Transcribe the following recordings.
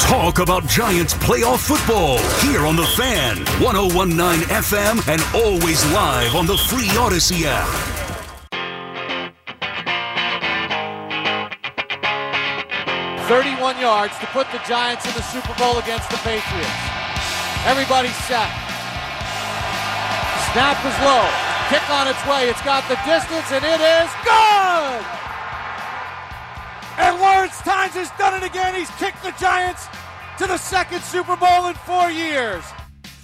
Talk about Giants playoff football here on The Fan, 1019 FM, and always live on the free Audacy app. 31 yards to put the Giants in the Super Bowl against the Patriots. Everybody's set. Snap is low. Kick on its way. It's got the distance, and it is good! And Lawrence Tynes has done it again. He's kicked the Giants to the second Super Bowl in four years.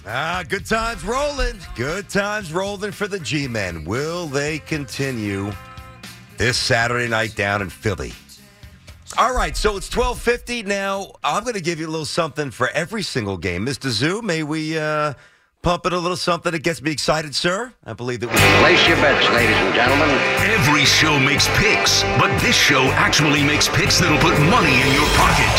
Ah, good times rolling. Good times rolling for the G Men. Will they continue this Saturday night down in Philly? All right, so it's 1250 now. I'm going to give you a little something for every single game. Mr. Zoo, may we uh, pump it a little something that gets me excited, sir? I believe that we Place your bets, ladies and gentlemen. Every show makes picks, but this show actually makes picks that'll put money in your pocket.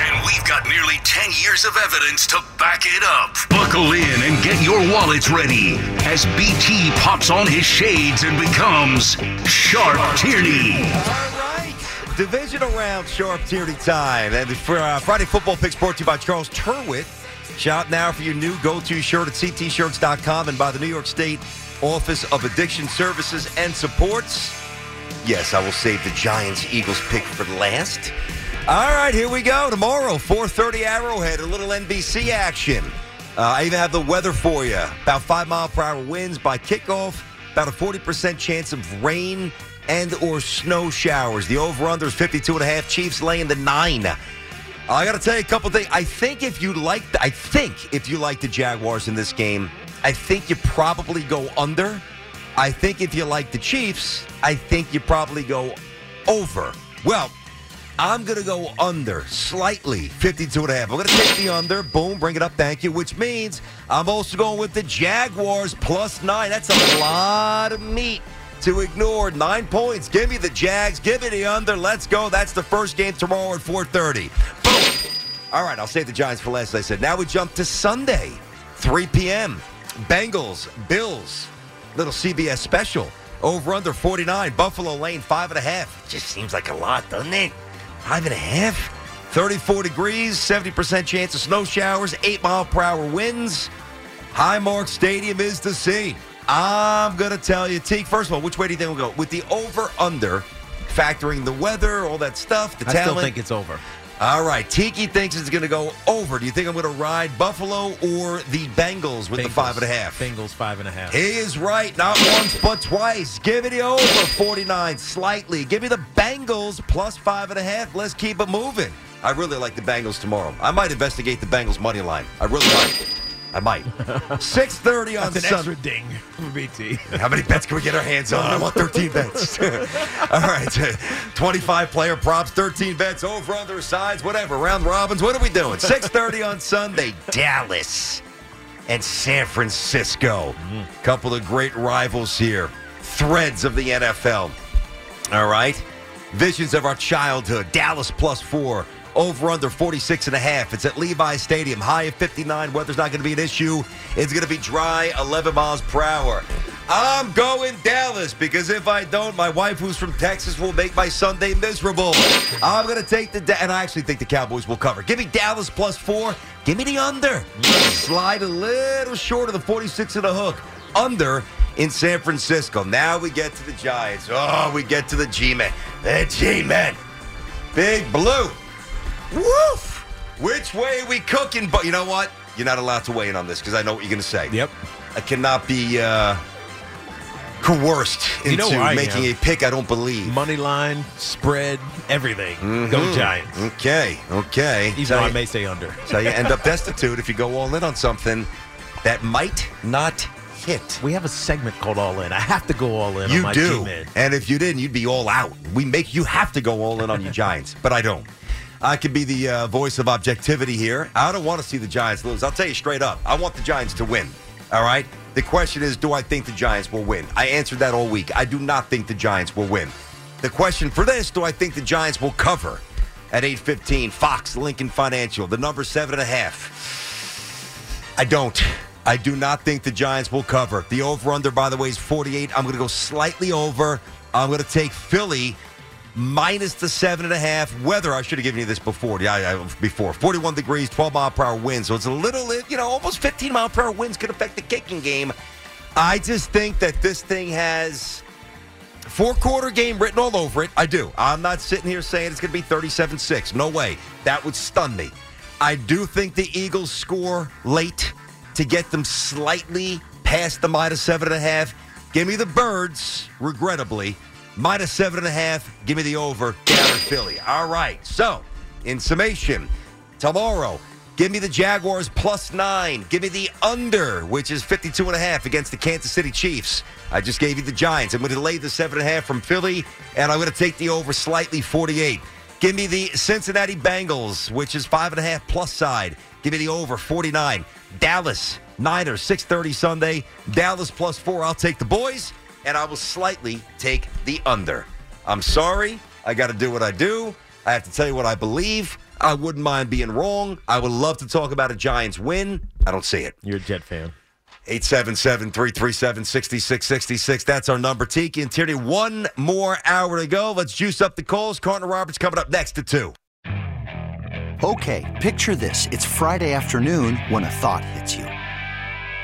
And we've got nearly 10 years of evidence to back it up. Buckle in and get your wallets ready as BT pops on his shades and becomes Sharp Tierney. All right. Divisional round sharp tierney time. And for uh, Friday football picks brought to you by Charles Tyrwhitt. Shop now for your new go-to shirt at ctshirts.com and by the New York State Office of Addiction Services and Supports. Yes, I will save the Giants Eagles pick for last. All right, here we go. Tomorrow, 4:30 Arrowhead, a little NBC action. Uh, I even have the weather for you. About five mile per hour winds by kickoff. About a 40% chance of rain and or snow showers. The over/under is 52 and a half. Chiefs laying the nine. I got to tell you a couple things. I think if you like, the, I think if you like the Jaguars in this game, I think you probably go under. I think if you like the Chiefs, I think you probably go over. Well, I'm going to go under slightly, 52 and a half. I'm going to take the under. Boom, bring it up. Thank you. Which means I'm also going with the Jaguars plus nine. That's a lot of meat to ignore. Nine points. Give me the Jags. Give me the under. Let's go. That's the first game tomorrow at 4:30. All right, I'll save the Giants for last. I said. Now we jump to Sunday, 3 p.m. Bengals, Bills, little CBS special. Over under 49. Buffalo Lane five and a half. Just seems like a lot, doesn't it? Five and a half. 34 degrees, 70% chance of snow showers, 8 mile per hour winds. Highmark Stadium is the scene. I'm going to tell you, Teak, first of all, which way do you think we'll go? With the over under, factoring the weather, all that stuff, the I talent. still think it's over. All right, Tiki thinks it's going to go over. Do you think I'm going to ride Buffalo or the Bengals with the five and a half? Bengals five and a half. He is right, not once but twice. Give me the over 49 slightly. Give me the Bengals plus five and a half. Let's keep it moving. I really like the Bengals tomorrow. I might investigate the Bengals money line. I really might. I might. 6:30 on That's an Sunday. extra ding for BT. How many bets can we get our hands on? I want 13 bets. All right. 25 player props, 13 bets, over, under, sides, whatever. Round robins. What are we doing? 6.30 on Sunday. Dallas and San Francisco. Mm-hmm. Couple of great rivals here. Threads of the NFL. All right. Visions of our childhood. Dallas plus four. Over under 46 and a half. It's at Levi Stadium. High of 59. Weather's not going to be an issue. It's going to be dry, 11 miles per hour. I'm going Dallas because if I don't, my wife, who's from Texas, will make my Sunday miserable. I'm going to take the, and I actually think the Cowboys will cover. Give me Dallas plus four. Give me the under. Slide a little short of the 46 and a hook. Under in San Francisco. Now we get to the Giants. Oh, we get to the G-Men. The G-Men. Big Blue. Woof! Which way we cooking? But you know what? You're not allowed to weigh in on this because I know what you're going to say. Yep. I cannot be uh, coerced into You know where I making am. a pick I don't believe. Money line, spread, everything. Go Giants. Okay, okay. Even so though I you, may say under. so you end up destitute if you go all in on something that might not hit. We have a segment called All In. I have to go all in on You my do. G-men. And if you didn't, you'd be all out. We make you have to go all in on your Giants, but I don't. I could be the uh, voice of objectivity here. I don't want to see the Giants lose. I'll tell you straight up. I want the Giants to win. All right. The question is, do I think the Giants will win? I answered that all week. I do not think the Giants will win. The question for this, do I think the Giants will cover at 815 Fox Lincoln Financial? The number seven and a half. I don't. I do not think the Giants will cover. The over under, by the way, is 48. I'm going to go slightly over. I'm going to take Philly minus the seven and a half. Weather, I should have given you this before. Yeah, before 41 degrees, 12 mile per hour wind. So it's a little, you know, almost 15 mile per hour winds could affect the kicking game. I just think that this thing has four quarter game written all over it. I do. I'm not sitting here saying it's going to be 37 6. No way. That would stun me. I do think the Eagles score late to get them slightly past the minus seven and a half. Give me the birds, regrettably. Minus seven and a half. Give me the over. Down in Philly. All right. So, in summation, tomorrow, give me the Jaguars plus nine. Give me the under, which is 52 and a half against the Kansas City Chiefs. I just gave you the Giants. I'm going to lay the seven and a half from Philly, and I'm going to take the over slightly 48. Give me the Cincinnati Bengals, which is five and a half plus side. Give me the over 49. Dallas Niners 6:30 Sunday. Dallas plus four. I'll take the boys, and I will slightly take the under. I'm sorry. I got to do what I do. I have to tell you what I believe. I wouldn't mind being wrong. I would love to talk about a Giants win. I don't see it. You're a Jet fan. 877 337 6666. That's our number. Tiki and Tierney, one more hour to go. Let's juice up the calls. Carter Roberts coming up next to two. Okay, picture this. It's Friday afternoon when a thought hits you.